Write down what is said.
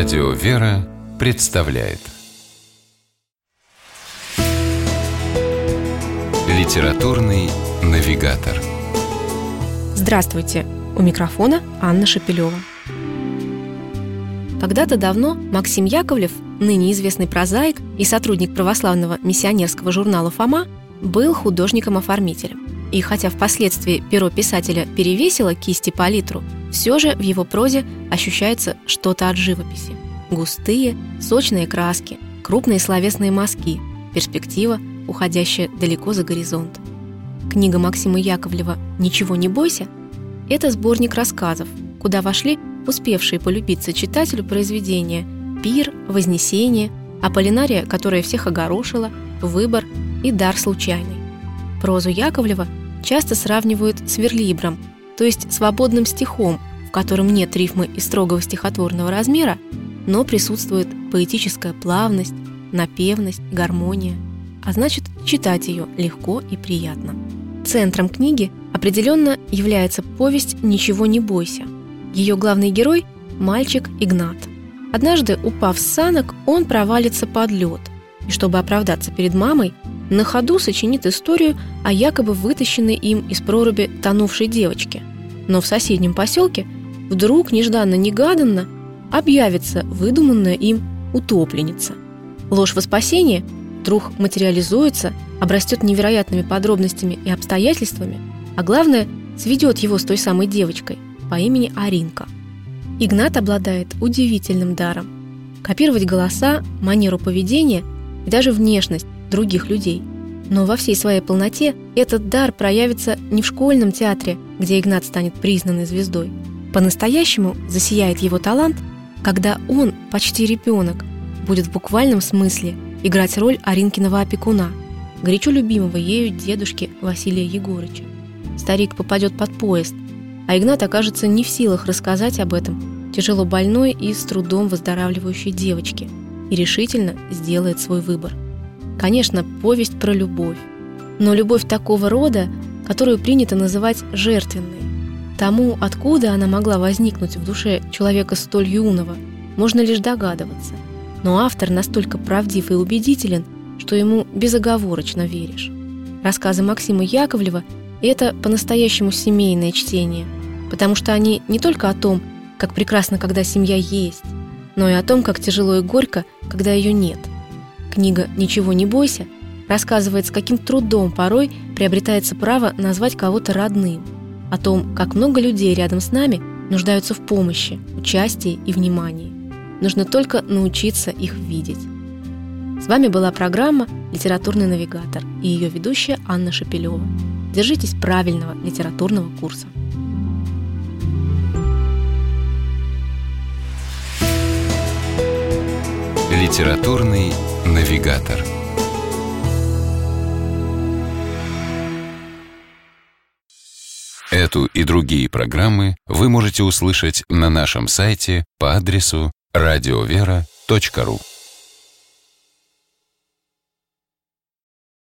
Радио «Вера» представляет Литературный навигатор Здравствуйте! У микрофона Анна Шапилева. Когда-то давно Максим Яковлев, ныне известный прозаик и сотрудник православного миссионерского журнала «Фома», был художником-оформителем. И хотя впоследствии перо писателя перевесило кисти по литру, все же в его прозе ощущается что-то от живописи. Густые, сочные краски, крупные словесные мазки, перспектива, уходящая далеко за горизонт. Книга Максима Яковлева «Ничего не бойся» – это сборник рассказов, куда вошли успевшие полюбиться читателю произведения «Пир», «Вознесение», «Аполлинария, которая всех огорошила», «Выбор» и «Дар случайный». Прозу Яковлева – часто сравнивают с верлибром, то есть свободным стихом, в котором нет рифмы и строгого стихотворного размера, но присутствует поэтическая плавность, напевность, гармония, а значит, читать ее легко и приятно. Центром книги определенно является повесть «Ничего не бойся». Ее главный герой – мальчик Игнат. Однажды, упав с санок, он провалится под лед, и чтобы оправдаться перед мамой, на ходу сочинит историю о якобы вытащенной им из проруби тонувшей девочке. Но в соседнем поселке вдруг нежданно-негаданно объявится выдуманная им утопленница. Ложь во спасение вдруг материализуется, обрастет невероятными подробностями и обстоятельствами, а главное, сведет его с той самой девочкой по имени Аринка. Игнат обладает удивительным даром – копировать голоса, манеру поведения и даже внешность других людей. Но во всей своей полноте этот дар проявится не в школьном театре, где Игнат станет признанной звездой. По-настоящему засияет его талант, когда он, почти ребенок, будет в буквальном смысле играть роль Аринкиного опекуна, горячо любимого ею дедушки Василия Егорыча. Старик попадет под поезд, а Игнат окажется не в силах рассказать об этом тяжело больной и с трудом выздоравливающей девочке и решительно сделает свой выбор – Конечно, повесть про любовь. Но любовь такого рода, которую принято называть жертвенной. Тому, откуда она могла возникнуть в душе человека столь юного, можно лишь догадываться. Но автор настолько правдив и убедителен, что ему безоговорочно веришь. Рассказы Максима Яковлева – это по-настоящему семейное чтение, потому что они не только о том, как прекрасно, когда семья есть, но и о том, как тяжело и горько, когда ее нет – Книга «Ничего не бойся» рассказывает, с каким трудом порой приобретается право назвать кого-то родным, о том, как много людей рядом с нами нуждаются в помощи, участии и внимании. Нужно только научиться их видеть. С вами была программа «Литературный навигатор» и ее ведущая Анна Шапилева. Держитесь правильного литературного курса. Литературный навигатор. Эту и другие программы вы можете услышать на нашем сайте по адресу радиовера.ру.